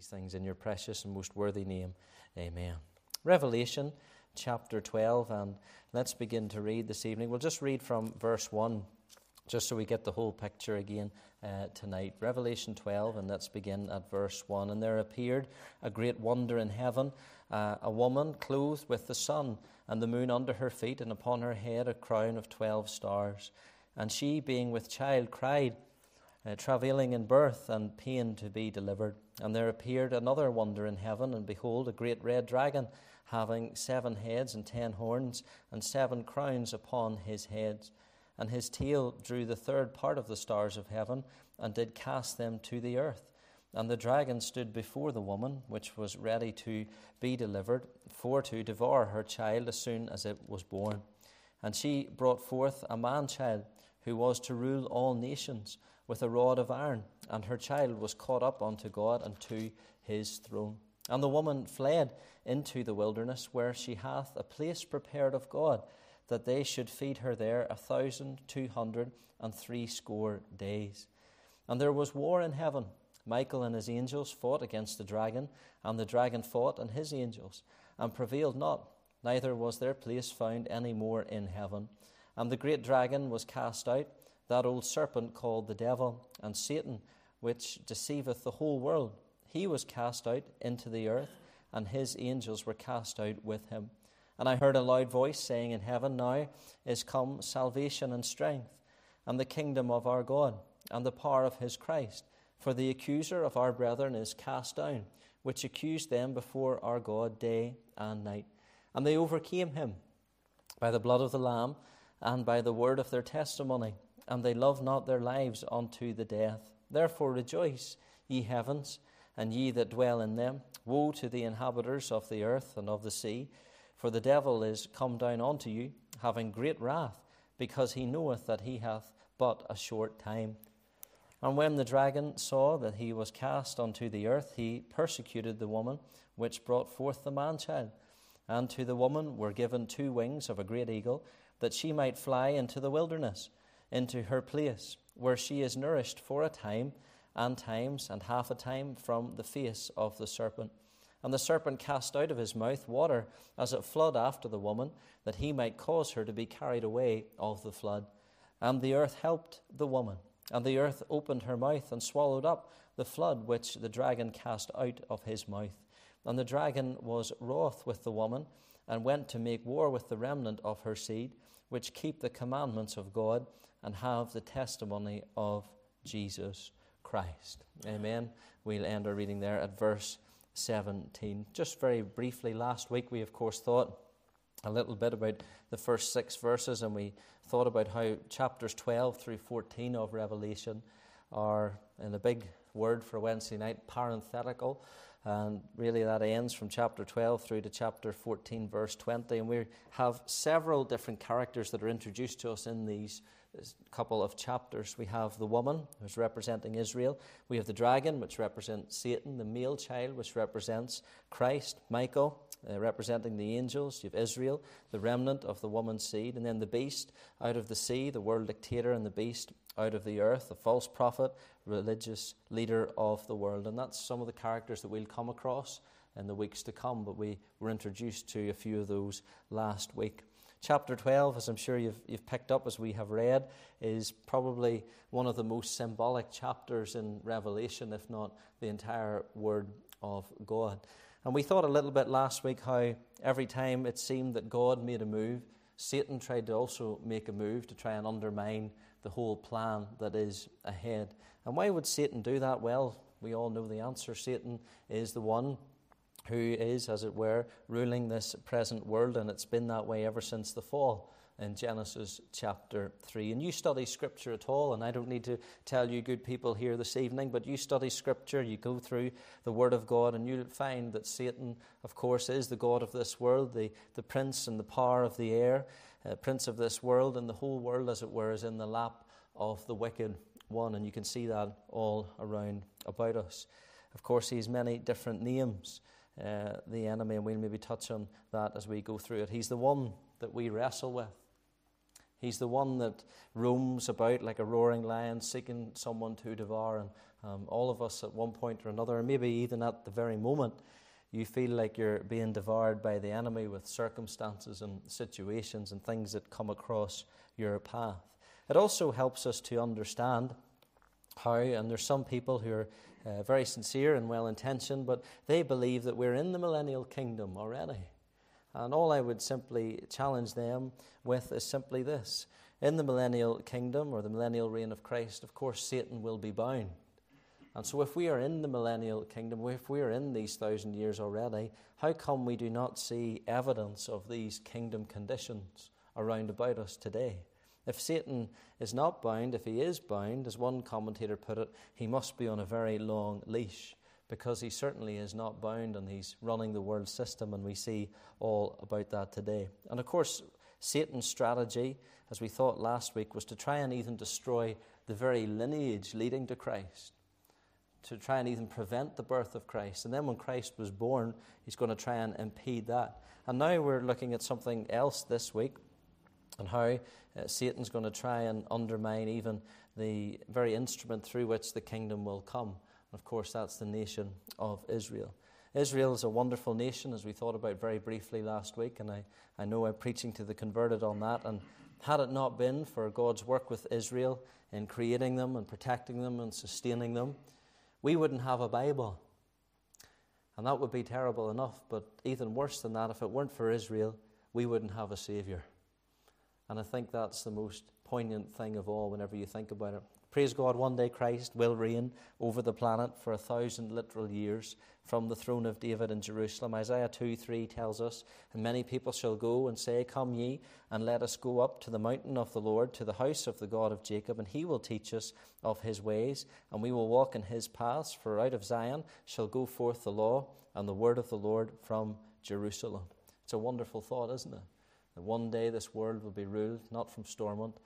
these things in your precious and most worthy name. Amen. Revelation chapter 12, and let's begin to read this evening. We'll just read from verse 1, just so we get the whole picture again uh, tonight. Revelation 12, and let's begin at verse 1. And there appeared a great wonder in heaven uh, a woman clothed with the sun and the moon under her feet, and upon her head a crown of twelve stars. And she, being with child, cried, uh, travailing in birth and pain to be delivered. And there appeared another wonder in heaven, and behold, a great red dragon, having seven heads and ten horns, and seven crowns upon his heads. And his tail drew the third part of the stars of heaven, and did cast them to the earth. And the dragon stood before the woman, which was ready to be delivered, for to devour her child as soon as it was born. And she brought forth a man child, who was to rule all nations with a rod of iron, and her child was caught up unto God and to his throne. And the woman fled into the wilderness, where she hath a place prepared of God, that they should feed her there a thousand two hundred and threescore days. And there was war in heaven. Michael and his angels fought against the dragon, and the dragon fought and his angels, and prevailed not, neither was their place found any more in heaven. And the great dragon was cast out that old serpent called the devil and Satan, which deceiveth the whole world, he was cast out into the earth, and his angels were cast out with him. And I heard a loud voice saying in heaven, Now is come salvation and strength, and the kingdom of our God, and the power of his Christ. For the accuser of our brethren is cast down, which accused them before our God day and night. And they overcame him by the blood of the Lamb and by the word of their testimony and they loved not their lives unto the death. Therefore rejoice, ye heavens, and ye that dwell in them. Woe to the inhabitants of the earth and of the sea, for the devil is come down unto you, having great wrath, because he knoweth that he hath but a short time. And when the dragon saw that he was cast unto the earth, he persecuted the woman which brought forth the man child. And to the woman were given two wings of a great eagle, that she might fly into the wilderness into her place, where she is nourished for a time and times and half a time from the face of the serpent. And the serpent cast out of his mouth water as it flood after the woman, that he might cause her to be carried away of the flood. And the earth helped the woman, and the earth opened her mouth and swallowed up the flood which the dragon cast out of his mouth. And the dragon was wroth with the woman, and went to make war with the remnant of her seed, which keep the commandments of God and have the testimony of Jesus Christ. Amen. We'll end our reading there at verse 17. Just very briefly, last week we, of course, thought a little bit about the first six verses, and we thought about how chapters 12 through 14 of Revelation are, in a big word for Wednesday night, parenthetical. And really, that ends from chapter 12 through to chapter 14, verse 20. And we have several different characters that are introduced to us in these couple of chapters. We have the woman, who's representing Israel. We have the dragon, which represents Satan. The male child, which represents Christ. Michael, uh, representing the angels. You have Israel, the remnant of the woman's seed. And then the beast out of the sea, the world dictator, and the beast out of the earth, the false prophet, religious leader of the world. And that's some of the characters that we'll come across in the weeks to come. But we were introduced to a few of those last week. Chapter 12, as I'm sure you've, you've picked up as we have read, is probably one of the most symbolic chapters in Revelation, if not the entire Word of God. And we thought a little bit last week how every time it seemed that God made a move, Satan tried to also make a move to try and undermine the whole plan that is ahead. And why would Satan do that? Well, we all know the answer. Satan is the one who is, as it were, ruling this present world, and it's been that way ever since the fall in Genesis chapter 3. And you study Scripture at all, and I don't need to tell you, good people here this evening, but you study Scripture, you go through the Word of God, and you'll find that Satan, of course, is the God of this world, the, the prince and the power of the air, uh, prince of this world, and the whole world, as it were, is in the lap of the wicked one. And you can see that all around about us. Of course, he has many different names. Uh, the enemy, and we'll maybe touch on that as we go through it. He's the one that we wrestle with. He's the one that roams about like a roaring lion, seeking someone to devour. And um, all of us at one point or another, or maybe even at the very moment, you feel like you're being devoured by the enemy with circumstances and situations and things that come across your path. It also helps us to understand how, and there's some people who are uh, very sincere and well intentioned, but they believe that we're in the millennial kingdom already. And all I would simply challenge them with is simply this In the millennial kingdom or the millennial reign of Christ, of course, Satan will be bound. And so, if we are in the millennial kingdom, if we are in these thousand years already, how come we do not see evidence of these kingdom conditions around about us today? If Satan is not bound, if he is bound, as one commentator put it, he must be on a very long leash because he certainly is not bound and he's running the world system, and we see all about that today. And of course, Satan's strategy, as we thought last week, was to try and even destroy the very lineage leading to Christ, to try and even prevent the birth of Christ. And then when Christ was born, he's going to try and impede that. And now we're looking at something else this week and how uh, Satan's going to try and undermine even the very instrument through which the kingdom will come. And of course, that's the nation of Israel. Israel is a wonderful nation, as we thought about very briefly last week, and I, I know I'm preaching to the converted on that. And had it not been for God's work with Israel in creating them and protecting them and sustaining them, we wouldn't have a Bible. And that would be terrible enough, but even worse than that, if it weren't for Israel, we wouldn't have a Savior. And I think that's the most poignant thing of all whenever you think about it. Praise God, one day Christ will reign over the planet for a thousand literal years from the throne of David in Jerusalem. Isaiah 2 3 tells us, And many people shall go and say, Come ye, and let us go up to the mountain of the Lord, to the house of the God of Jacob, and he will teach us of his ways, and we will walk in his paths. For out of Zion shall go forth the law and the word of the Lord from Jerusalem. It's a wonderful thought, isn't it? That one day this world will be ruled not from Stormont,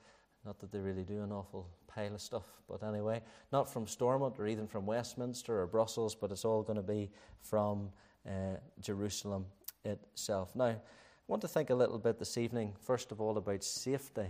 not that they really do an awful pile of stuff, but anyway, not from Stormont or even from Westminster or Brussels, but it's all going to be from uh, Jerusalem itself. Now, I want to think a little bit this evening, first of all, about safety.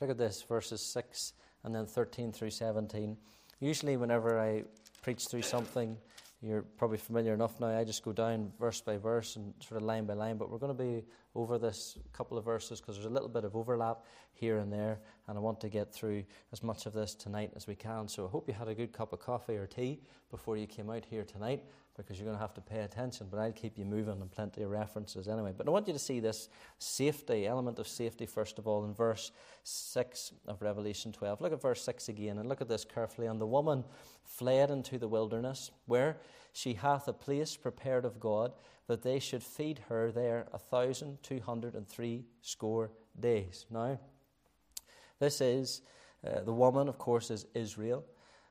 Look at this, verses 6 and then 13 through 17. Usually, whenever I preach through something, you're probably familiar enough now. I just go down verse by verse and sort of line by line, but we're going to be over this couple of verses because there's a little bit of overlap here and there, and I want to get through as much of this tonight as we can. So I hope you had a good cup of coffee or tea before you came out here tonight because you're going to have to pay attention, but I'll keep you moving and plenty of references anyway. But I want you to see this safety, element of safety, first of all, in verse 6 of Revelation 12. Look at verse 6 again and look at this carefully. And the woman fled into the wilderness, where she hath a place prepared of God, that they should feed her there a thousand two hundred and three score days. Now, this is uh, the woman, of course, is Israel.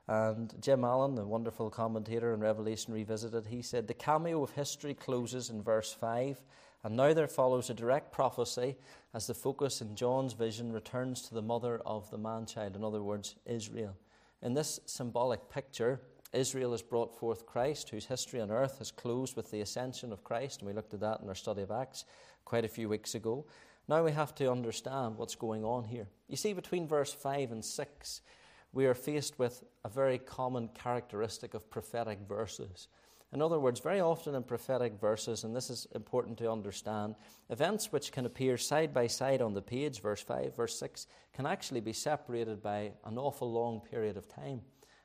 And Jim Allen, the wonderful commentator in Revelation Revisited, he said the cameo of history closes in verse 5, and now there follows a direct prophecy as the focus in John's vision returns to the mother of the man child, in other words, Israel. In this symbolic picture, Israel has brought forth Christ, whose history on earth has closed with the ascension of Christ, and we looked at that in our study of Acts quite a few weeks ago. Now we have to understand what's going on here. You see, between verse 5 and 6, we are faced with a very common characteristic of prophetic verses. In other words, very often in prophetic verses, and this is important to understand, events which can appear side by side on the page, verse 5, verse 6, can actually be separated by an awful long period of time.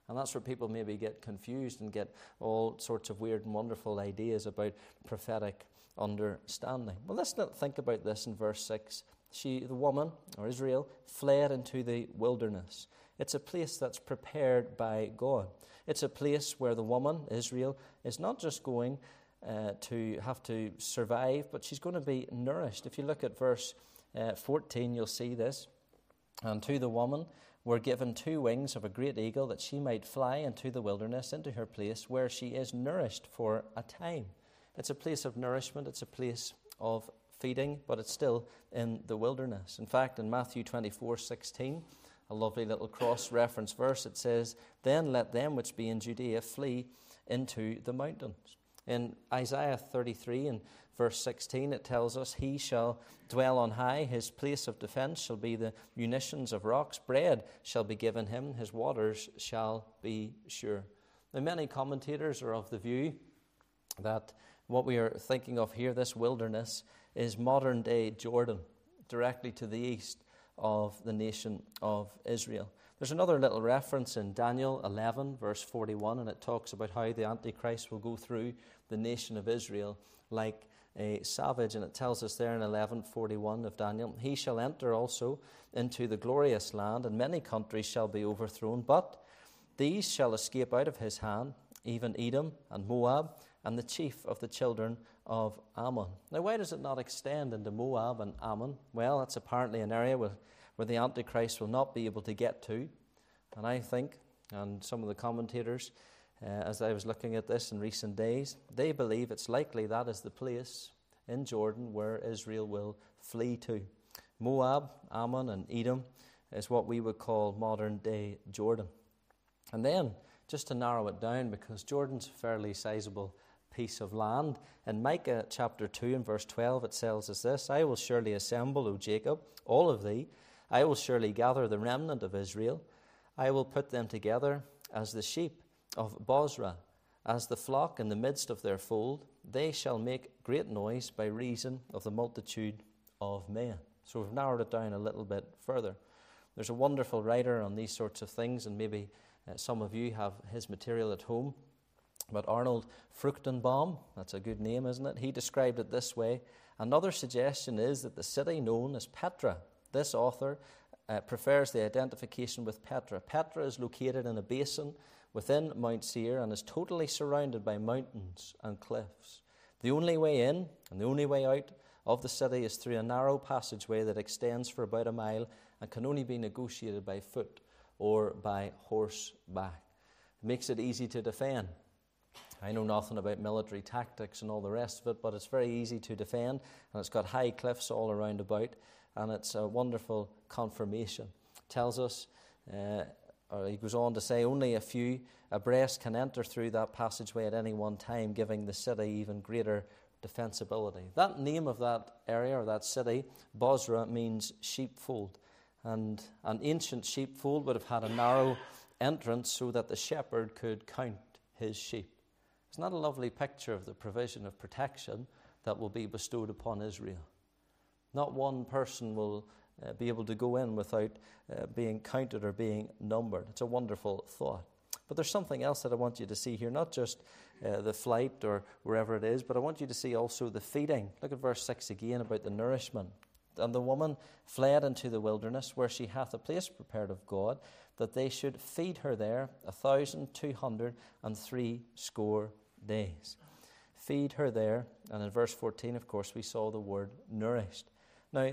And that's where people maybe get confused and get all sorts of weird and wonderful ideas about prophetic understanding. Well, let's not think about this in verse 6. She, the woman, or Israel, fled into the wilderness. It's a place that's prepared by God. It's a place where the woman, Israel, is not just going uh, to have to survive, but she's going to be nourished. If you look at verse uh, 14, you'll see this. And to the woman were given two wings of a great eagle that she might fly into the wilderness, into her place where she is nourished for a time. It's a place of nourishment, it's a place of feeding, but it's still in the wilderness. In fact, in Matthew 24 16, a lovely little cross reference verse. It says, Then let them which be in Judea flee into the mountains. In Isaiah 33 and verse 16, it tells us, He shall dwell on high, his place of defense shall be the munitions of rocks, bread shall be given him, his waters shall be sure. Now, many commentators are of the view that what we are thinking of here, this wilderness, is modern day Jordan, directly to the east of the nation of Israel. There's another little reference in Daniel 11, verse 41, and it talks about how the Antichrist will go through the nation of Israel like a savage. And it tells us there in 11:41 of Daniel, He shall enter also into the glorious land, and many countries shall be overthrown, but these shall escape out of his hand, even Edom and Moab, and the chief of the children of Ammon. Now, why does it not extend into Moab and Ammon? Well, that's apparently an area where, where the Antichrist will not be able to get to. And I think, and some of the commentators, uh, as I was looking at this in recent days, they believe it's likely that is the place in Jordan where Israel will flee to. Moab, Ammon, and Edom is what we would call modern day Jordan. And then, just to narrow it down, because Jordan's a fairly sizable piece of land. In Micah chapter 2 and verse 12, it tells us this I will surely assemble, O Jacob, all of thee. I will surely gather the remnant of Israel. I will put them together as the sheep of Bozrah, as the flock in the midst of their fold. They shall make great noise by reason of the multitude of men. So we've narrowed it down a little bit further. There's a wonderful writer on these sorts of things, and maybe uh, some of you have his material at home. But Arnold Fruchtenbaum, that's a good name, isn't it? He described it this way. Another suggestion is that the city known as Petra, this author uh, prefers the identification with Petra. Petra is located in a basin within Mount Seir and is totally surrounded by mountains and cliffs. The only way in and the only way out of the city is through a narrow passageway that extends for about a mile and can only be negotiated by foot or by horseback. It makes it easy to defend. I know nothing about military tactics and all the rest of it, but it's very easy to defend, and it's got high cliffs all around about, and it's a wonderful confirmation. It tells us, uh, or he goes on to say, only a few abreast can enter through that passageway at any one time, giving the city even greater defensibility. That name of that area or that city, Bozrah, means sheepfold. And an ancient sheepfold would have had a narrow entrance so that the shepherd could count his sheep. Isn't that a lovely picture of the provision of protection that will be bestowed upon Israel? Not one person will uh, be able to go in without uh, being counted or being numbered. It's a wonderful thought. But there's something else that I want you to see here, not just uh, the flight or wherever it is, but I want you to see also the feeding. Look at verse 6 again about the nourishment. And the woman fled into the wilderness, where she hath a place prepared of God, that they should feed her there a thousand two hundred and three score days. Feed her there. And in verse 14, of course, we saw the word nourished. Now,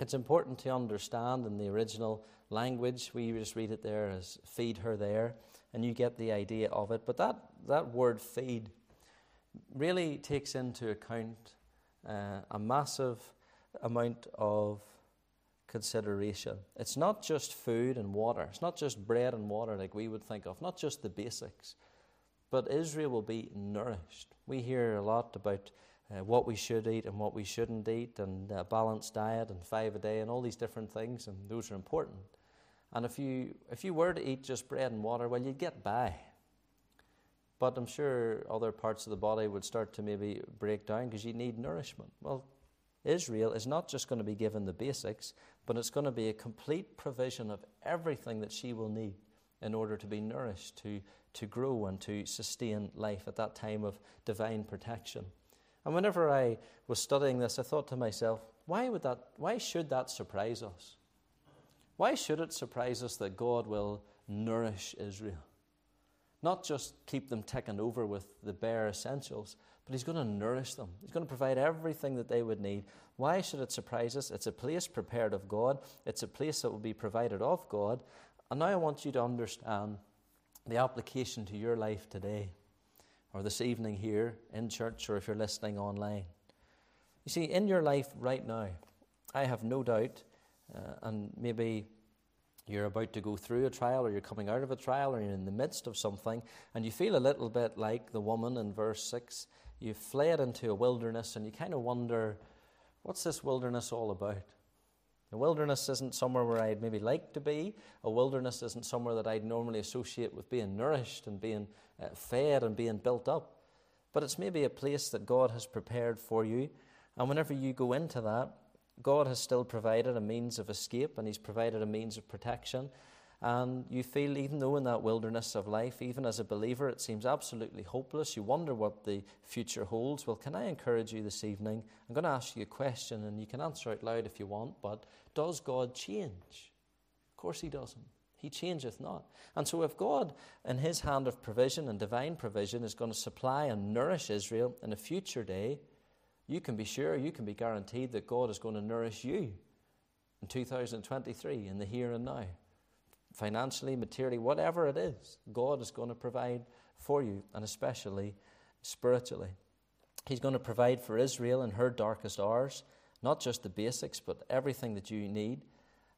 it's important to understand in the original language, we just read it there as feed her there, and you get the idea of it. But that, that word feed really takes into account uh, a massive amount of consideration. It's not just food and water, it's not just bread and water like we would think of, not just the basics. But Israel will be nourished. We hear a lot about uh, what we should eat and what we shouldn't eat, and a balanced diet, and five a day, and all these different things, and those are important. And if you, if you were to eat just bread and water, well, you'd get by. But I'm sure other parts of the body would start to maybe break down because you need nourishment. Well, Israel is not just going to be given the basics, but it's going to be a complete provision of everything that she will need in order to be nourished, to, to grow, and to sustain life at that time of divine protection. And whenever I was studying this, I thought to myself, why, would that, why should that surprise us? Why should it surprise us that God will nourish Israel? Not just keep them ticking over with the bare essentials, but He's going to nourish them. He's going to provide everything that they would need. Why should it surprise us? It's a place prepared of God, it's a place that will be provided of God. And now I want you to understand the application to your life today, or this evening here in church, or if you're listening online. You see, in your life right now, I have no doubt, uh, and maybe you're about to go through a trial or you're coming out of a trial or you're in the midst of something and you feel a little bit like the woman in verse 6. You've fled into a wilderness and you kind of wonder, what's this wilderness all about? The wilderness isn't somewhere where I'd maybe like to be. A wilderness isn't somewhere that I'd normally associate with being nourished and being uh, fed and being built up. But it's maybe a place that God has prepared for you. And whenever you go into that, God has still provided a means of escape and He's provided a means of protection. And you feel, even though in that wilderness of life, even as a believer, it seems absolutely hopeless, you wonder what the future holds. Well, can I encourage you this evening? I'm going to ask you a question, and you can answer out loud if you want, but does God change? Of course, He doesn't. He changeth not. And so, if God, in His hand of provision and divine provision, is going to supply and nourish Israel in a future day, you can be sure, you can be guaranteed that God is going to nourish you in 2023, in the here and now. Financially, materially, whatever it is, God is going to provide for you, and especially spiritually. He's going to provide for Israel in her darkest hours, not just the basics, but everything that you need.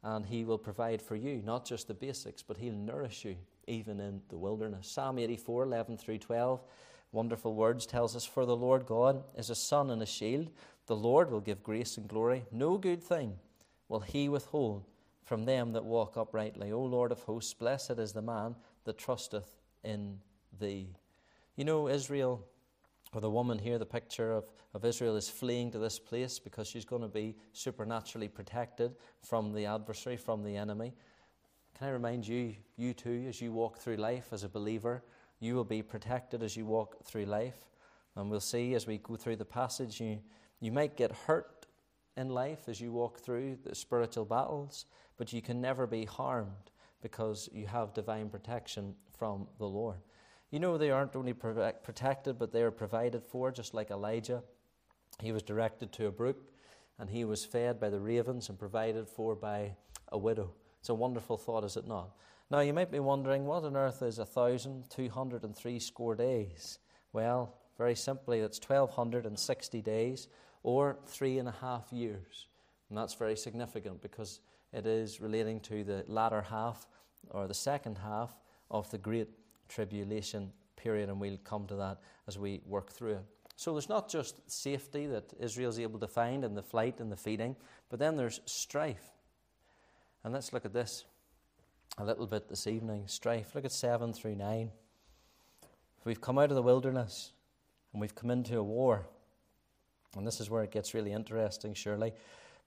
And He will provide for you, not just the basics, but He'll nourish you even in the wilderness. Psalm 84, 11 through 12 wonderful words tells us, For the Lord God is a sun and a shield. The Lord will give grace and glory. No good thing will he withhold from them that walk uprightly. O Lord of hosts, blessed is the man that trusteth in thee. You know, Israel, or the woman here, the picture of, of Israel is fleeing to this place because she's going to be supernaturally protected from the adversary, from the enemy. Can I remind you, you too, as you walk through life as a believer, you will be protected as you walk through life. And we'll see as we go through the passage, you, you might get hurt in life as you walk through the spiritual battles, but you can never be harmed because you have divine protection from the Lord. You know, they aren't only protected, but they are provided for, just like Elijah. He was directed to a brook and he was fed by the ravens and provided for by a widow. It's a wonderful thought, is it not? Now, you might be wondering, what on earth is 1,203 score days? Well, very simply, it's 1,260 days or three and a half years. And that's very significant because it is relating to the latter half or the second half of the Great Tribulation period, and we'll come to that as we work through it. So there's not just safety that Israel's able to find in the flight and the feeding, but then there's strife. And let's look at this a little bit this evening. Strife. Look at 7 through 9. We've come out of the wilderness and we've come into a war. And this is where it gets really interesting, surely.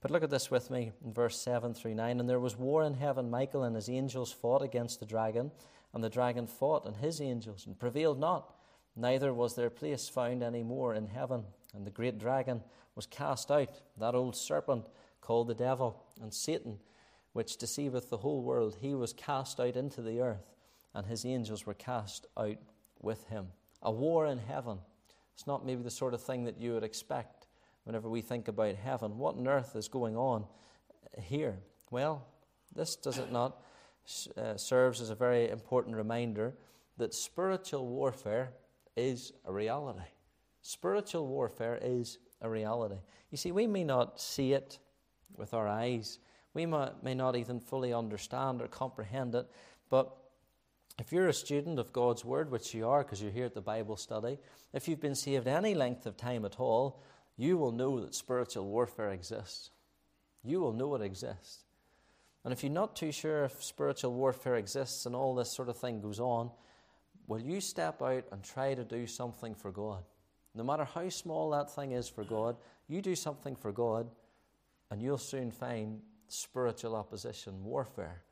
But look at this with me in verse 7 through 9. And there was war in heaven. Michael and his angels fought against the dragon, and the dragon fought and his angels, and prevailed not. Neither was their place found any more in heaven. And the great dragon was cast out, that old serpent called the devil and Satan which deceiveth the whole world, he was cast out into the earth, and his angels were cast out with him. A war in heaven. It's not maybe the sort of thing that you would expect whenever we think about heaven. What on earth is going on here? Well, this does it not uh, serves as a very important reminder that spiritual warfare is a reality. Spiritual warfare is a reality. You see, we may not see it with our eyes we may not even fully understand or comprehend it, but if you're a student of God's Word, which you are because you're here at the Bible study, if you've been saved any length of time at all, you will know that spiritual warfare exists. You will know it exists. And if you're not too sure if spiritual warfare exists and all this sort of thing goes on, will you step out and try to do something for God? No matter how small that thing is for God, you do something for God, and you'll soon find spiritual opposition, warfare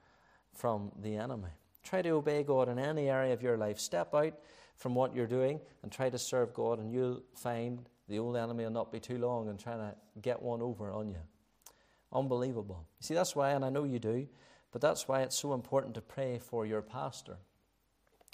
from the enemy. Try to obey God in any area of your life. Step out from what you're doing and try to serve God, and you'll find the old enemy will not be too long in trying to get one over on you. Unbelievable. You see, that's why, and I know you do, but that's why it's so important to pray for your pastor.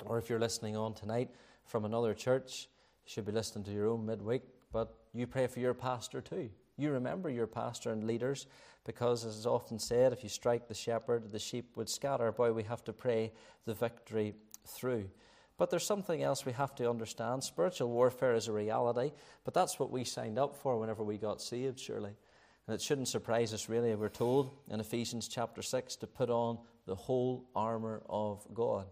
Or if you're listening on tonight from another church, you should be listening to your own midweek, but you pray for your pastor too. You remember your pastor and leaders because, as is often said, if you strike the shepherd, the sheep would scatter. Boy, we have to pray the victory through. But there's something else we have to understand. Spiritual warfare is a reality, but that's what we signed up for whenever we got saved, surely. And it shouldn't surprise us, really. We're told in Ephesians chapter 6 to put on the whole armour of God.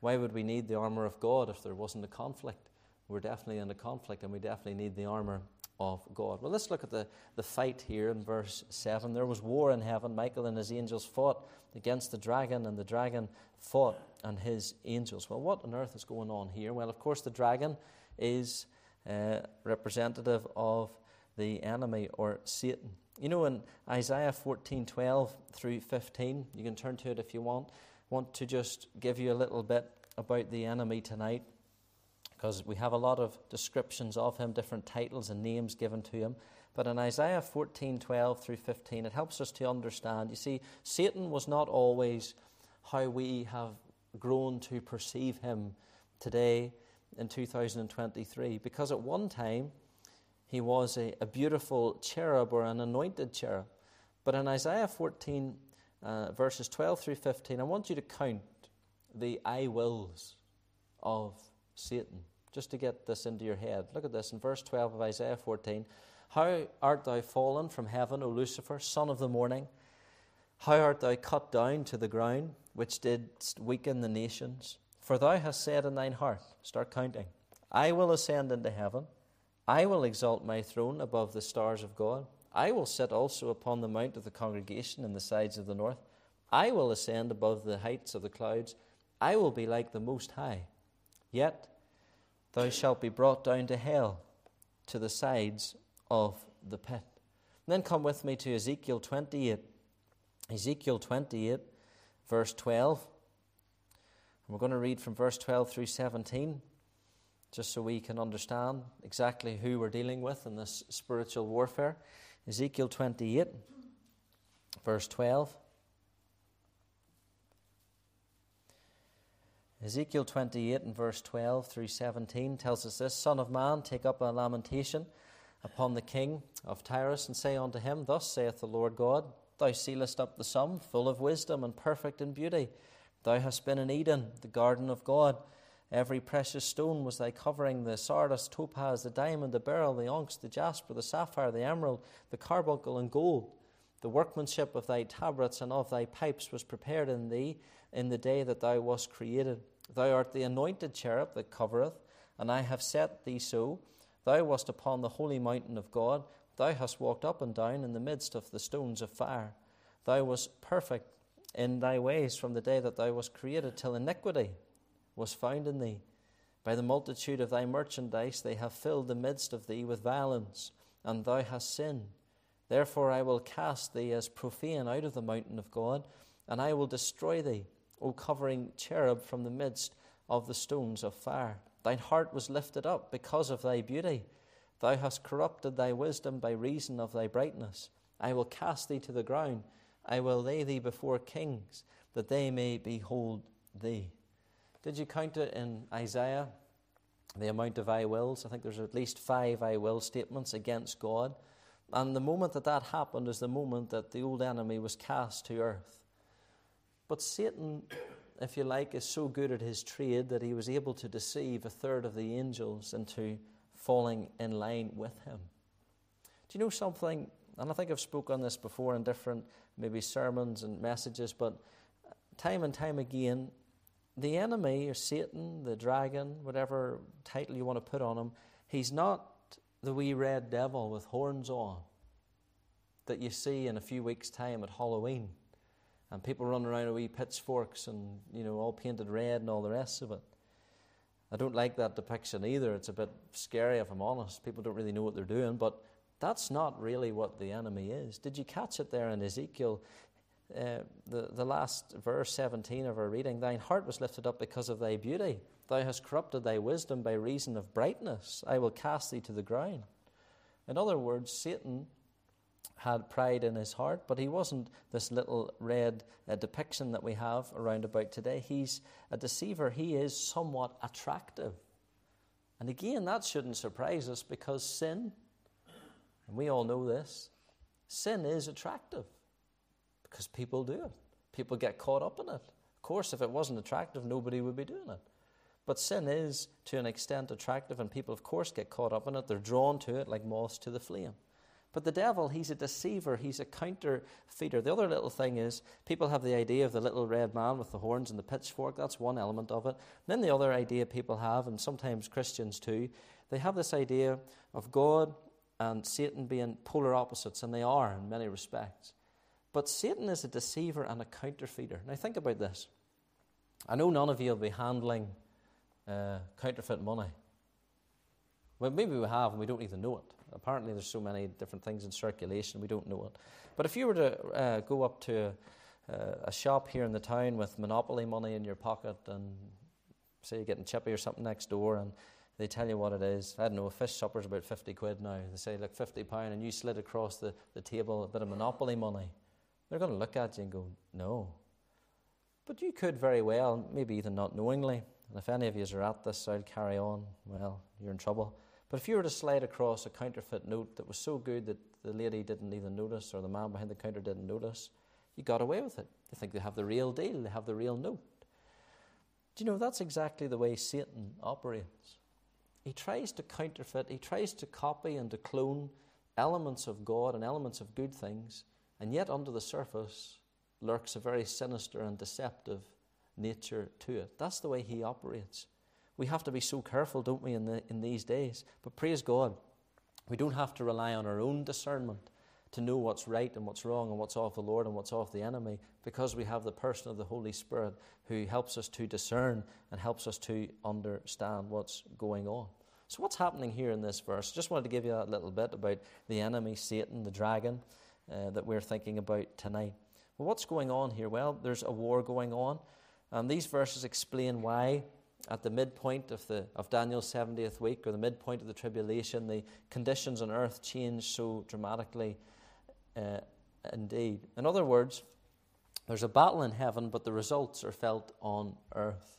Why would we need the armour of God if there wasn't a conflict? We're definitely in a conflict, and we definitely need the armour of God. Well, let's look at the, the fight here in verse 7. There was war in heaven. Michael and his angels fought against the dragon, and the dragon fought and his angels. Well, what on earth is going on here? Well, of course, the dragon is uh, representative of the enemy or Satan. You know, in Isaiah 14 12 through 15, you can turn to it if you want. I want to just give you a little bit about the enemy tonight because we have a lot of descriptions of him, different titles and names given to him. But in Isaiah 14 12 through 15, it helps us to understand. You see, Satan was not always how we have grown to perceive him today in 2023, because at one time he was a, a beautiful cherub or an anointed cherub. But in Isaiah 14, uh, verses 12 through 15, I want you to count the I wills of Satan, just to get this into your head. Look at this in verse 12 of Isaiah 14. How art thou fallen from heaven, O Lucifer, son of the morning? How art thou cut down to the ground, which didst weaken the nations? For thou hast said in thine heart, start counting, I will ascend into heaven, I will exalt my throne above the stars of God. I will sit also upon the mount of the congregation in the sides of the north. I will ascend above the heights of the clouds. I will be like the Most High. Yet thou shalt be brought down to hell, to the sides of the pit. And then come with me to Ezekiel 28. Ezekiel 28, verse 12. And we're going to read from verse 12 through 17, just so we can understand exactly who we're dealing with in this spiritual warfare. Ezekiel 28, verse 12. Ezekiel 28 and verse 12 through 17 tells us this Son of man, take up a lamentation upon the king of Tyrus, and say unto him, Thus saith the Lord God, Thou sealest up the sum, full of wisdom and perfect in beauty. Thou hast been in Eden, the garden of God. Every precious stone was thy covering the sardius, topaz, the diamond, the beryl, the onyx, the jasper, the sapphire, the emerald, the carbuncle, and gold. The workmanship of thy tabrets and of thy pipes was prepared in thee in the day that thou wast created. Thou art the anointed cherub that covereth, and I have set thee so. Thou wast upon the holy mountain of God. Thou hast walked up and down in the midst of the stones of fire. Thou wast perfect in thy ways from the day that thou wast created till iniquity was found in thee. By the multitude of thy merchandise they have filled the midst of thee with violence, and thou hast sinned. Therefore I will cast thee as profane out of the mountain of God, and I will destroy thee, O covering cherub from the midst of the stones of fire. Thine heart was lifted up because of thy beauty. Thou hast corrupted thy wisdom by reason of thy brightness. I will cast thee to the ground. I will lay thee before kings, that they may behold thee. Did you count it in Isaiah? The amount of I wills. I think there's at least five I will statements against God. And the moment that that happened is the moment that the old enemy was cast to earth. But Satan, if you like, is so good at his trade that he was able to deceive a third of the angels into falling in line with him. Do you know something? And I think I've spoken on this before in different maybe sermons and messages, but time and time again, the enemy or Satan, the dragon, whatever title you want to put on him, he's not the wee red devil with horns on that you see in a few weeks' time at Halloween. And people running around with wee pitchforks and, you know, all painted red and all the rest of it. I don't like that depiction either. It's a bit scary, if I'm honest. People don't really know what they're doing, but that's not really what the enemy is. Did you catch it there in Ezekiel? Uh, the, the last verse 17 of our reading Thine heart was lifted up because of thy beauty. Thou hast corrupted thy wisdom by reason of brightness. I will cast thee to the ground. In other words, Satan had pride in his heart, but he wasn't this little red uh, depiction that we have around about today. He's a deceiver. He is somewhat attractive. And again, that shouldn't surprise us because sin, and we all know this, sin is attractive because people do it. People get caught up in it. Of course, if it wasn't attractive, nobody would be doing it. But sin is, to an extent, attractive, and people, of course, get caught up in it. They're drawn to it like moths to the flame. But the devil, he's a deceiver, he's a counterfeiter. The other little thing is people have the idea of the little red man with the horns and the pitchfork. That's one element of it. And then the other idea people have, and sometimes Christians too, they have this idea of God and Satan being polar opposites, and they are in many respects. But Satan is a deceiver and a counterfeiter. Now, think about this. I know none of you will be handling uh, counterfeit money. Well, maybe we have and we don't even know it. Apparently, there's so many different things in circulation, we don't know it. But if you were to uh, go up to uh, a shop here in the town with monopoly money in your pocket and say you're getting chippy or something next door and they tell you what it is. I don't know, a fish supper's about 50 quid now. They say, look, 50 pound, and you slid across the, the table a bit of monopoly money. They're going to look at you and go, no. But you could very well, maybe even not knowingly, and if any of you are at this, I'll carry on, well, you're in trouble. But if you were to slide across a counterfeit note that was so good that the lady didn't even notice or the man behind the counter didn't notice, you got away with it. They think they have the real deal, they have the real note. Do you know that's exactly the way Satan operates? He tries to counterfeit, he tries to copy and to clone elements of God and elements of good things, and yet under the surface lurks a very sinister and deceptive nature to it. That's the way he operates. We have to be so careful, don't we, in, the, in these days? But praise God, we don't have to rely on our own discernment to know what's right and what's wrong and what's of the Lord and what's of the enemy because we have the person of the Holy Spirit who helps us to discern and helps us to understand what's going on. So, what's happening here in this verse? Just wanted to give you a little bit about the enemy, Satan, the dragon, uh, that we're thinking about tonight. Well, what's going on here? Well, there's a war going on, and these verses explain why at the midpoint of, the, of Daniel's 70th week or the midpoint of the tribulation, the conditions on earth change so dramatically uh, indeed. In other words, there's a battle in heaven, but the results are felt on earth.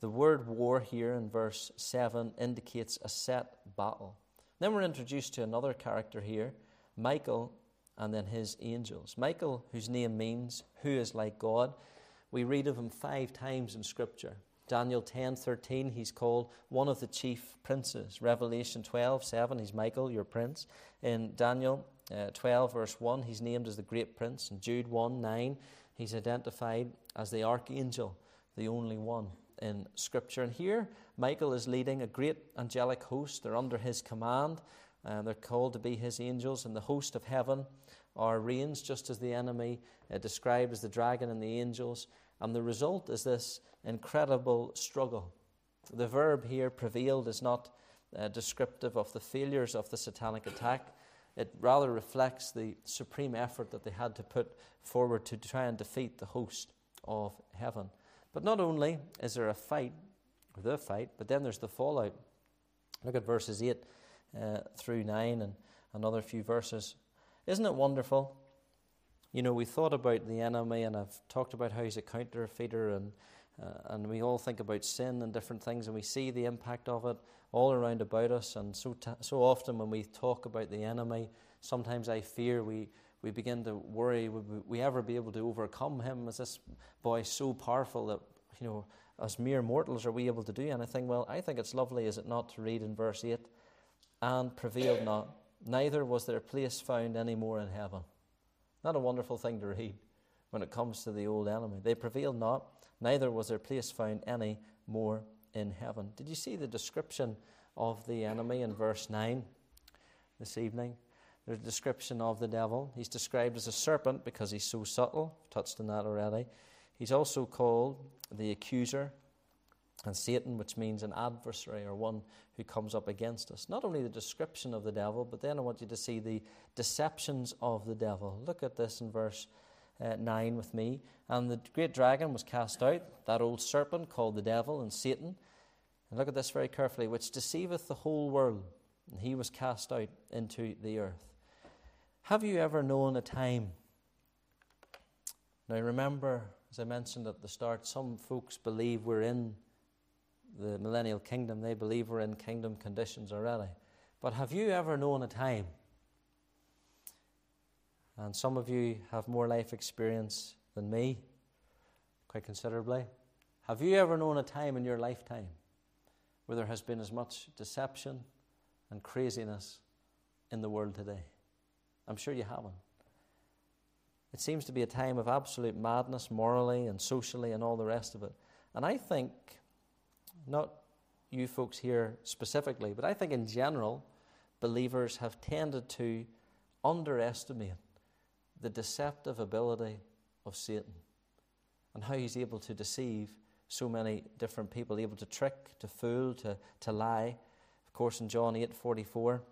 The word war here in verse 7 indicates a set battle. Then we're introduced to another character here, Michael, and then his angels. Michael, whose name means who is like God, we read of him five times in Scripture. Daniel 10:13 he's called one of the chief princes. Revelation 12:7 he's Michael, your prince. In Daniel uh, 12 verse 1 he's named as the great prince. In Jude 1:9 he's identified as the archangel, the only one in scripture. And here Michael is leading a great angelic host. They're under his command. and they're called to be his angels, and the host of heaven are reigns, just as the enemy uh, described as the dragon and the angels. And the result is this incredible struggle. The verb here, prevailed, is not uh, descriptive of the failures of the satanic attack. It rather reflects the supreme effort that they had to put forward to try and defeat the host of heaven. But not only is there a fight, the fight, but then there's the fallout. Look at verses 8 uh, through 9 and another few verses. Isn't it wonderful you know, we thought about the enemy, and I've talked about how he's a counterfeiter, and uh, and we all think about sin and different things, and we see the impact of it all around about us. And so t- so often when we talk about the enemy, sometimes I fear we we begin to worry: would we ever be able to overcome him? Is this boy so powerful that you know? As mere mortals, are we able to do anything? Well, I think it's lovely, is it not, to read in verse 8 and prevailed not, neither was their place found any more in heaven. Not a wonderful thing to read when it comes to the old enemy. They prevailed not, neither was their place found any more in heaven. Did you see the description of the enemy in verse 9 this evening? There's a description of the devil. He's described as a serpent because he's so subtle. Touched on that already. He's also called the accuser and Satan, which means an adversary or one who comes up against us. Not only the description of the devil, but then I want you to see the deceptions of the devil. Look at this in verse uh, 9 with me. And the great dragon was cast out, that old serpent called the devil and Satan. And look at this very carefully, which deceiveth the whole world. And he was cast out into the earth. Have you ever known a time? Now remember, as I mentioned at the start, some folks believe we're in the millennial kingdom, they believe we're in kingdom conditions already. But have you ever known a time, and some of you have more life experience than me, quite considerably, have you ever known a time in your lifetime where there has been as much deception and craziness in the world today? I'm sure you haven't. It seems to be a time of absolute madness morally and socially and all the rest of it. And I think, not you folks here specifically, but I think in general, believers have tended to underestimate the deceptive ability of Satan and how he's able to deceive so many different people, able to trick, to fool, to, to lie. Of course, in John 8 44,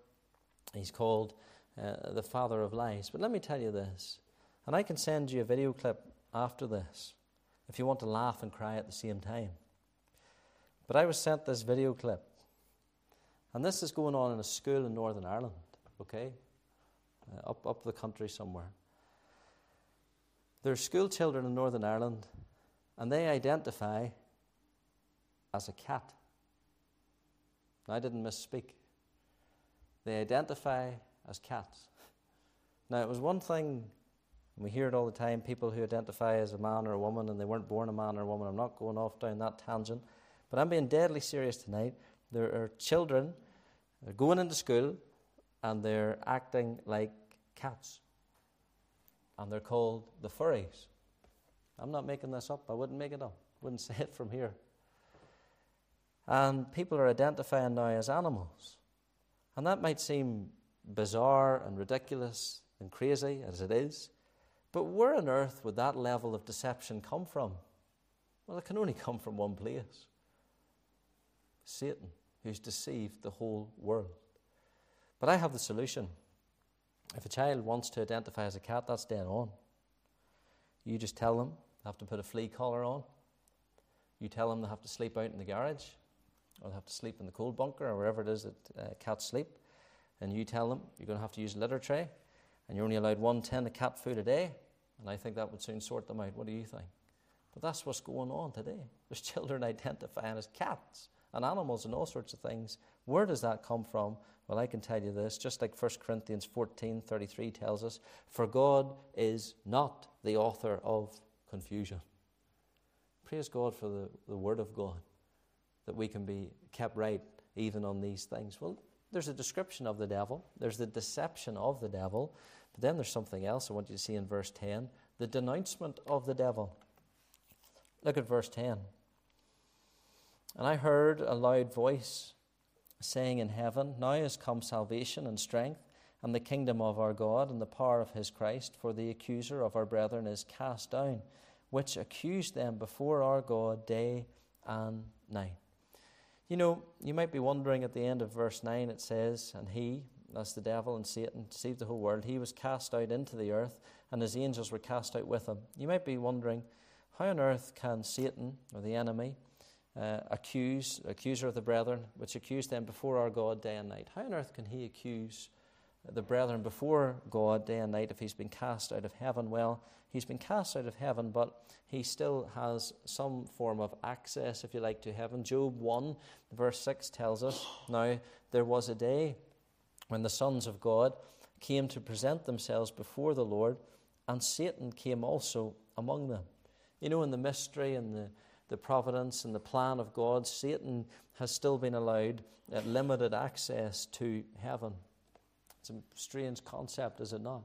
he's called uh, the father of lies. But let me tell you this, and I can send you a video clip after this if you want to laugh and cry at the same time. But I was sent this video clip, and this is going on in a school in Northern Ireland, okay? Uh, up, up the country somewhere. There are school children in Northern Ireland, and they identify as a cat. Now, I didn't misspeak. They identify as cats. Now, it was one thing, we hear it all the time people who identify as a man or a woman and they weren't born a man or a woman. I'm not going off down that tangent. But I'm being deadly serious tonight. There are children they're going into school and they're acting like cats. And they're called the furries. I'm not making this up. I wouldn't make it up. Wouldn't say it from here. And people are identifying now as animals. And that might seem bizarre and ridiculous and crazy as it is. But where on earth would that level of deception come from? Well, it can only come from one place Satan, who's deceived the whole world. But I have the solution. If a child wants to identify as a cat, that's dead on. You just tell them they have to put a flea collar on. You tell them they have to sleep out in the garage, or they have to sleep in the cold bunker, or wherever it is that uh, cats sleep. And you tell them you're going to have to use a litter tray, and you're only allowed one tin of cat food a day. And I think that would soon sort them out. What do you think? But that's what's going on today. There's children identifying as cats and animals and all sorts of things. Where does that come from? Well, I can tell you this, just like 1 Corinthians 14 33 tells us, for God is not the author of confusion. Praise God for the, the Word of God, that we can be kept right even on these things. Well, there's a description of the devil, there's the deception of the devil, but then there's something else I want you to see in verse 10 the denouncement of the devil. Look at verse 10. And I heard a loud voice saying in heaven, Now is come salvation and strength, and the kingdom of our God, and the power of his Christ, for the accuser of our brethren is cast down, which accused them before our God day and night. You know, you might be wondering at the end of verse 9, it says, And he, that's the devil and Satan, deceived the whole world, he was cast out into the earth, and his angels were cast out with him. You might be wondering, how on earth can Satan, or the enemy, uh, accuse, accuser of the brethren, which accused them before our God day and night. How on earth can he accuse the brethren before God day and night if he's been cast out of heaven? Well, he's been cast out of heaven, but he still has some form of access, if you like, to heaven. Job 1, verse 6 tells us Now there was a day when the sons of God came to present themselves before the Lord, and Satan came also among them. You know, in the mystery and the the providence and the plan of God, Satan has still been allowed limited access to heaven. It's a strange concept, is it not?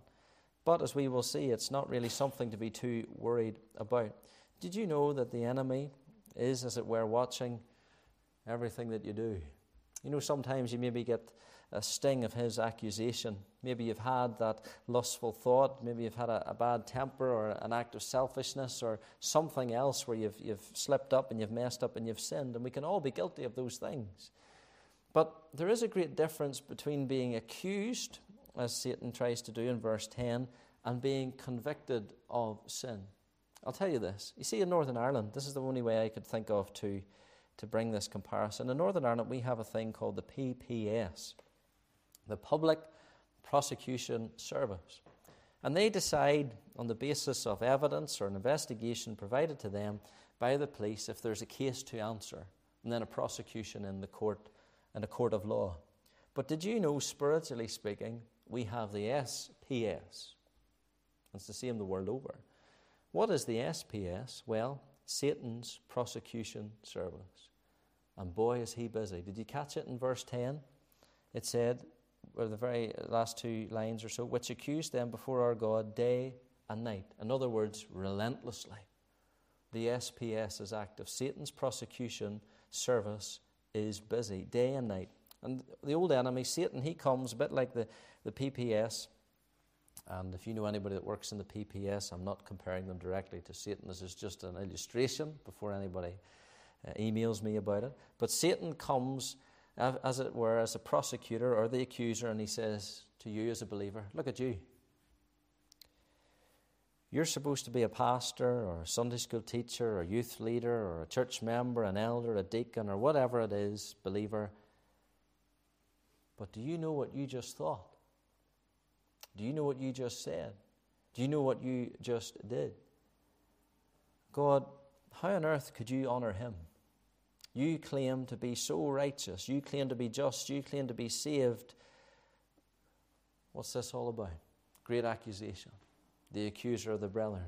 But as we will see, it's not really something to be too worried about. Did you know that the enemy is, as it were, watching everything that you do? You know, sometimes you maybe get a sting of his accusation. Maybe you've had that lustful thought. Maybe you've had a, a, bad temper or an act of selfishness or something else where you've, you've slipped up and you've messed up and you've sinned. And we can all be guilty of those things. But there is a great difference between being accused, as Satan tries to do in verse 10, and being convicted of sin. I'll tell you this. You see, in Northern Ireland, this is the only way I could think of to, to bring this comparison. In Northern Ireland, we have a thing called the PPS the Public Prosecution Service. And they decide on the basis of evidence or an investigation provided to them by the police if there's a case to answer, and then a prosecution in the court in a court of law. But did you know, spiritually speaking, we have the SPS? It's the same the world over. What is the SPS? Well, Satan's prosecution service. And boy, is he busy. Did you catch it in verse 10? It said, or the very last two lines or so, which accused them before our God day and night. In other words, relentlessly. The SPS is active. Satan's prosecution service is busy day and night. And the old enemy, Satan, he comes a bit like the, the PPS. And if you know anybody that works in the PPS, I'm not comparing them directly to Satan. This is just an illustration before anybody uh, emails me about it. But Satan comes, as it were, as a prosecutor or the accuser, and he says to you as a believer, Look at you. You're supposed to be a pastor or a Sunday school teacher or youth leader or a church member, an elder, a deacon, or whatever it is, believer. But do you know what you just thought? Do you know what you just said? Do you know what you just did? God, how on earth could you honor him? You claim to be so righteous. You claim to be just. You claim to be saved. What's this all about? Great accusation. The accuser of the brethren.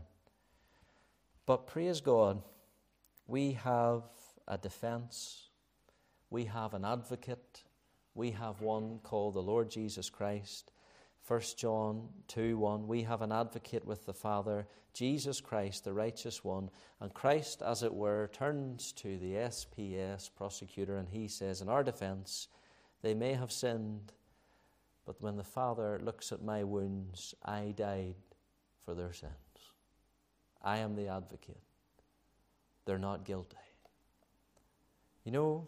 But praise God, we have a defense. We have an advocate. We have one called the Lord Jesus Christ. 1 John 2 1, we have an advocate with the Father, Jesus Christ, the righteous one. And Christ, as it were, turns to the SPS prosecutor and he says, In our defense, they may have sinned, but when the Father looks at my wounds, I died for their sins. I am the advocate. They're not guilty. You know,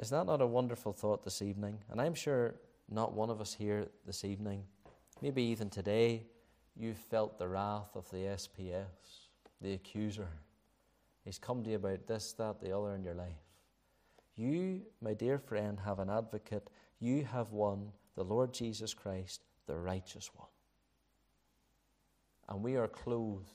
is that not a wonderful thought this evening? And I'm sure not one of us here this evening Maybe even today you've felt the wrath of the SPS, the accuser. He's come to you about this, that, the other in your life. You, my dear friend, have an advocate. You have one, the Lord Jesus Christ, the righteous one. And we are clothed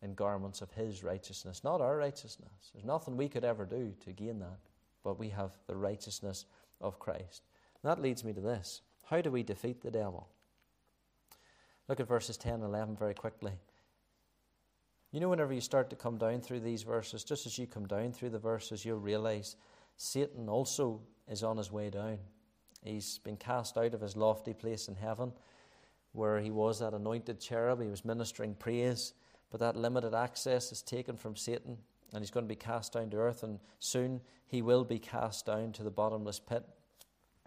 in garments of his righteousness, not our righteousness. There's nothing we could ever do to gain that, but we have the righteousness of Christ. That leads me to this how do we defeat the devil? Look at verses 10 and 11 very quickly. You know, whenever you start to come down through these verses, just as you come down through the verses, you'll realize Satan also is on his way down. He's been cast out of his lofty place in heaven, where he was that anointed cherub. He was ministering praise, but that limited access is taken from Satan, and he's going to be cast down to earth, and soon he will be cast down to the bottomless pit.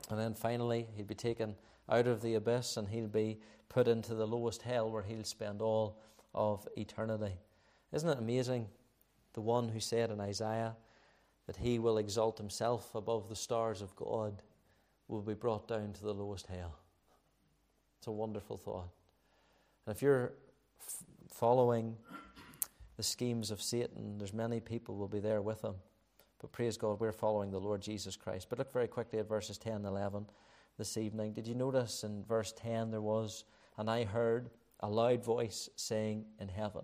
And then finally, he'll be taken out of the abyss and he'll be put into the lowest hell where he'll spend all of eternity. Isn't it amazing? The one who said in Isaiah that he will exalt himself above the stars of God will be brought down to the lowest hell. It's a wonderful thought. And if you're f- following the schemes of Satan, there's many people will be there with him. But praise God, we're following the Lord Jesus Christ. But look very quickly at verses 10 and 11 this evening. Did you notice in verse 10 there was, and I heard a loud voice saying in heaven?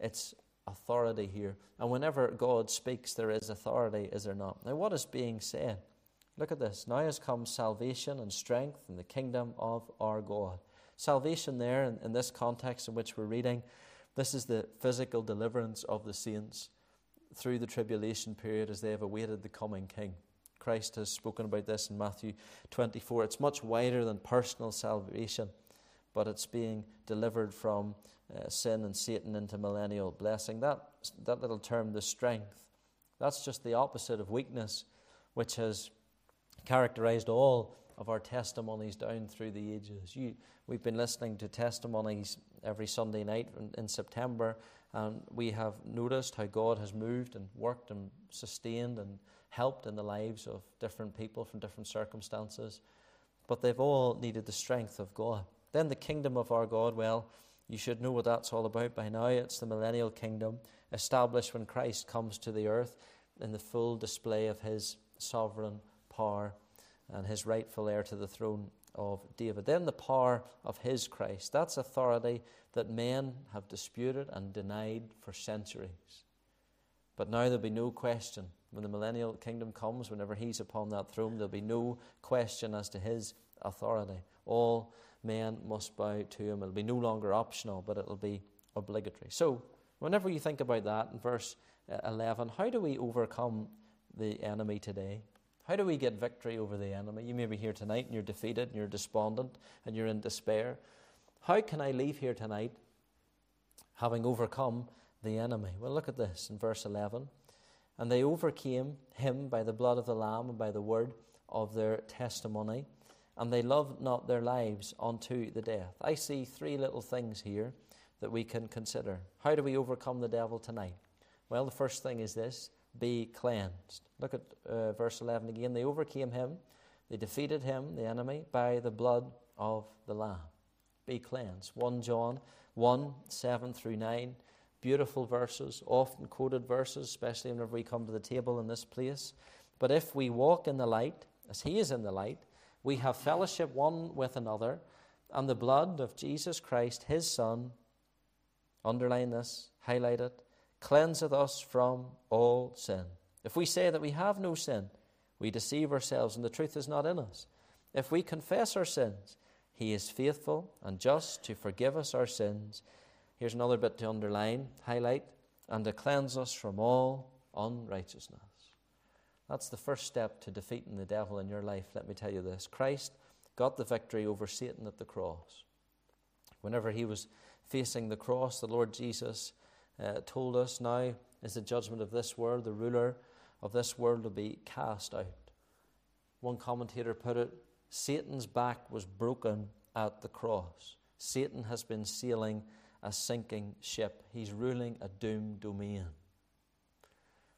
It's authority here. And whenever God speaks, there is authority, is there not? Now, what is being said? Look at this. Now has come salvation and strength in the kingdom of our God. Salvation, there, in, in this context in which we're reading, this is the physical deliverance of the saints through the tribulation period as they have awaited the coming King. Christ has spoken about this in Matthew 24. It's much wider than personal salvation, but it's being delivered from uh, sin and Satan into millennial blessing. That, that little term, the strength, that's just the opposite of weakness, which has characterized all of our testimonies down through the ages. You, we've been listening to testimonies every Sunday night in, in September, and we have noticed how God has moved and worked and sustained and helped in the lives of different people from different circumstances, but they've all needed the strength of God. Then the kingdom of our God, well, you should know what that's all about by now. It's the millennial kingdom established when Christ comes to the earth in the full display of his sovereign power and his rightful heir to the throne of David. Then the power of his Christ. That's authority that men have disputed and denied for centuries. But now there'll be no question when the millennial kingdom comes, whenever he's upon that throne, there'll be no question as to his authority. All men must bow to him. It'll be no longer optional, but it'll be obligatory. So, whenever you think about that in verse uh, 11, how do we overcome the enemy today? How do we get victory over the enemy? You may be here tonight and you're defeated and you're despondent and you're in despair. How can I leave here tonight having overcome the enemy? Well, look at this in verse 11. And they overcame him by the blood of the Lamb and by the word of their testimony, and they loved not their lives unto the death. I see three little things here that we can consider. How do we overcome the devil tonight? Well, the first thing is this be cleansed. Look at uh, verse 11 again. They overcame him, they defeated him, the enemy, by the blood of the Lamb. Be cleansed. 1 John 1 7 through 9. Beautiful verses, often quoted verses, especially whenever we come to the table in this place. But if we walk in the light, as he is in the light, we have fellowship one with another, and the blood of Jesus Christ, his Son, underline this, highlight it, cleanseth us from all sin. If we say that we have no sin, we deceive ourselves and the truth is not in us. If we confess our sins, he is faithful and just to forgive us our sins. Here's another bit to underline, highlight, and to cleanse us from all unrighteousness. That's the first step to defeating the devil in your life. Let me tell you this Christ got the victory over Satan at the cross. Whenever he was facing the cross, the Lord Jesus uh, told us, Now is the judgment of this world, the ruler of this world will be cast out. One commentator put it Satan's back was broken at the cross. Satan has been sailing a sinking ship, he's ruling a doomed domain.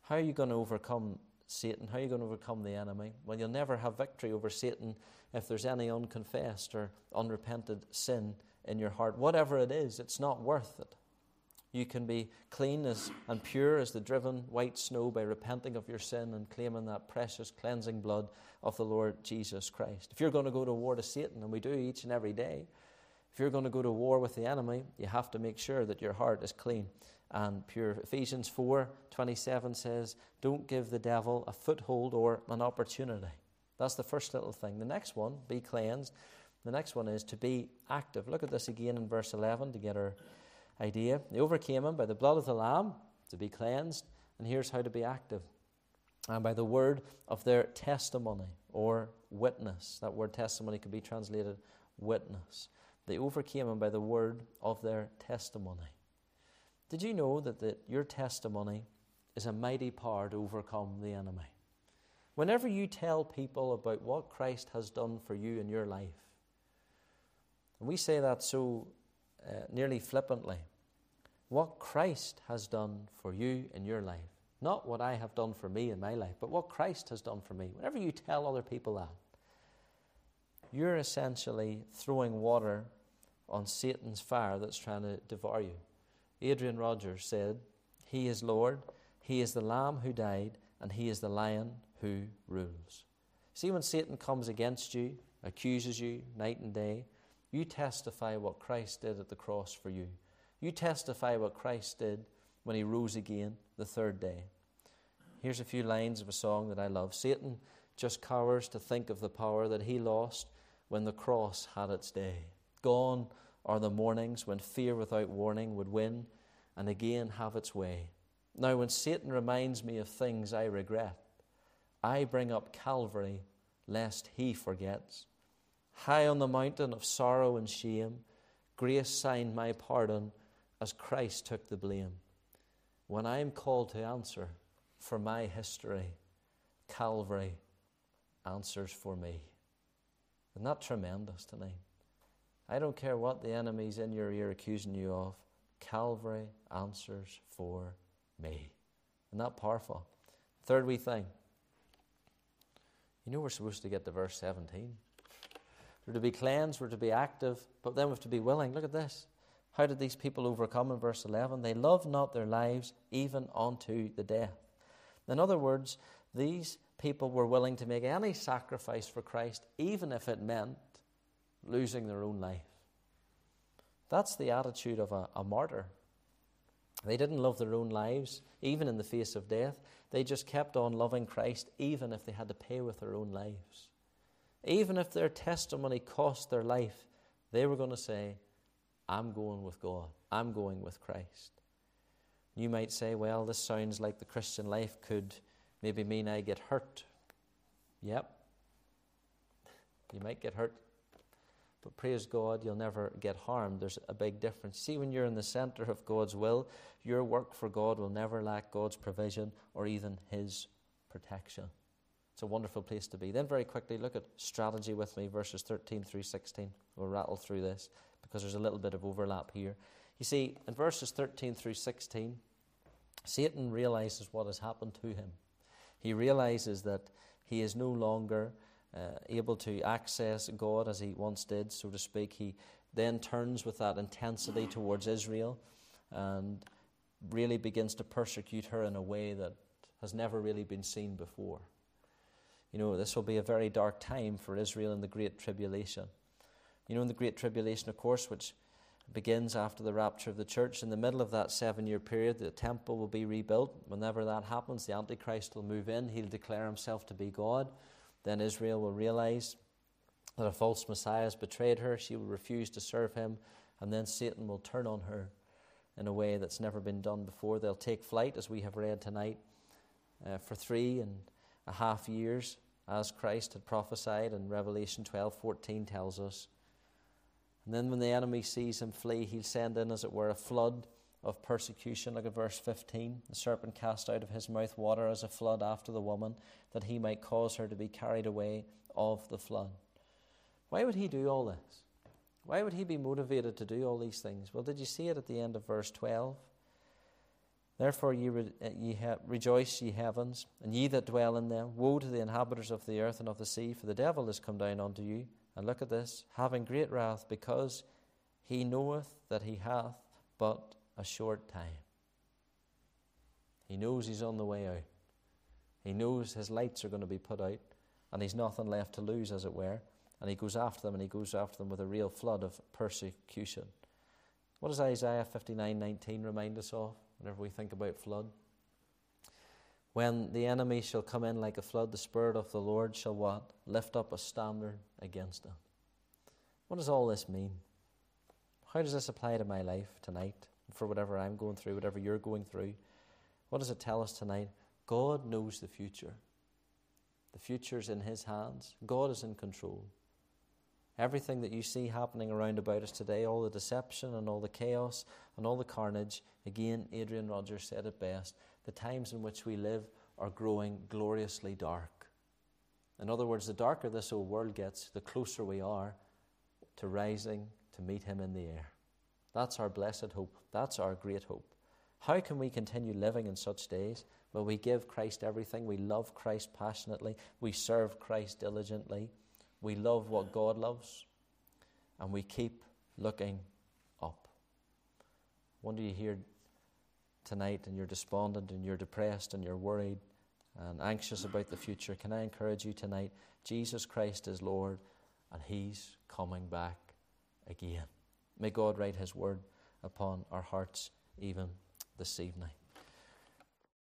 How are you going to overcome Satan? How are you going to overcome the enemy? Well, you'll never have victory over Satan if there's any unconfessed or unrepented sin in your heart. Whatever it is, it's not worth it. You can be clean as, and pure as the driven white snow by repenting of your sin and claiming that precious cleansing blood of the Lord Jesus Christ. If you're going to go to war to Satan, and we do each and every day, if you're going to go to war with the enemy, you have to make sure that your heart is clean and pure. Ephesians 4 27 says, Don't give the devil a foothold or an opportunity. That's the first little thing. The next one, be cleansed. The next one is to be active. Look at this again in verse 11 to get our idea. They overcame him by the blood of the Lamb to be cleansed, and here's how to be active. And by the word of their testimony or witness. That word testimony could be translated witness. They overcame him by the word of their testimony. Did you know that the, your testimony is a mighty power to overcome the enemy? Whenever you tell people about what Christ has done for you in your life, and we say that so uh, nearly flippantly, what Christ has done for you in your life. Not what I have done for me in my life, but what Christ has done for me. Whenever you tell other people that, you're essentially throwing water on Satan's fire that's trying to devour you. Adrian Rogers said, He is Lord, He is the Lamb who died, and He is the Lion who rules. See, when Satan comes against you, accuses you night and day, you testify what Christ did at the cross for you. You testify what Christ did when he rose again the third day. Here's a few lines of a song that I love. Satan just cowers to think of the power that he lost when the cross had its day. Gone are the mornings when fear without warning would win and again have its way. Now, when Satan reminds me of things I regret, I bring up Calvary lest he forgets. High on the mountain of sorrow and shame, grace signed my pardon as Christ took the blame. When I am called to answer for my history, Calvary answers for me. Isn't that tremendous tonight? I don't care what the enemy's in your ear accusing you of, Calvary answers for me. Isn't that powerful? Third wee thing. You know we're supposed to get to verse 17. We're to be cleansed, we're to be active, but then we have to be willing. Look at this. How did these people overcome in verse 11? They loved not their lives even unto the death. In other words, these people were willing to make any sacrifice for Christ, even if it meant losing their own life. That's the attitude of a, a martyr. They didn't love their own lives, even in the face of death. They just kept on loving Christ, even if they had to pay with their own lives. Even if their testimony cost their life, they were going to say, I'm going with God. I'm going with Christ. You might say, well, this sounds like the Christian life could maybe mean I get hurt. Yep. You might get hurt, but praise God, you'll never get harmed. There's a big difference. See, when you're in the center of God's will, your work for God will never lack God's provision or even His protection. It's a wonderful place to be. Then, very quickly, look at strategy with me, verses 13 through 16. We'll rattle through this because there's a little bit of overlap here. You see, in verses 13 through 16, Satan realizes what has happened to him. He realizes that he is no longer uh, able to access God as he once did, so to speak. He then turns with that intensity towards Israel and really begins to persecute her in a way that has never really been seen before. You know, this will be a very dark time for Israel in the Great Tribulation. You know, in the Great Tribulation, of course, which begins after the rapture of the church, in the middle of that seven year period, the temple will be rebuilt. Whenever that happens, the Antichrist will move in. He'll declare himself to be God. Then Israel will realize that a false Messiah has betrayed her. She will refuse to serve him. And then Satan will turn on her in a way that's never been done before. They'll take flight, as we have read tonight, uh, for three and a half years, as Christ had prophesied, and Revelation 12 14 tells us. And then when the enemy sees him flee, he'll send in, as it were, a flood of persecution. Look at verse 15. The serpent cast out of his mouth water as a flood after the woman, that he might cause her to be carried away of the flood. Why would he do all this? Why would he be motivated to do all these things? Well, did you see it at the end of verse 12? Therefore, ye, re- eh, ye ha- rejoice, ye heavens, and ye that dwell in them. Woe to the inhabitants of the earth and of the sea, for the devil is come down unto you. And look at this having great wrath, because he knoweth that he hath but a short time. He knows he's on the way out. He knows his lights are going to be put out, and he's nothing left to lose, as it were. And he goes after them, and he goes after them with a real flood of persecution. What does Isaiah 59:19 remind us of whenever we think about flood? When the enemy shall come in like a flood, the Spirit of the Lord shall what? Lift up a standard against him. What does all this mean? How does this apply to my life tonight? For whatever I'm going through, whatever you're going through? What does it tell us tonight? God knows the future. The future's in His hands. God is in control. Everything that you see happening around about us today, all the deception and all the chaos and all the carnage, again, Adrian Rogers said it best the times in which we live are growing gloriously dark. In other words, the darker this old world gets, the closer we are to rising to meet Him in the air. That's our blessed hope. That's our great hope. How can we continue living in such days? Well, we give Christ everything. We love Christ passionately. We serve Christ diligently. We love what God loves. And we keep looking up. Wonder you hear tonight and you're despondent and you're depressed and you're worried and anxious about the future, can I encourage you tonight? Jesus Christ is Lord and He's coming back again. May God write His word upon our hearts even this evening.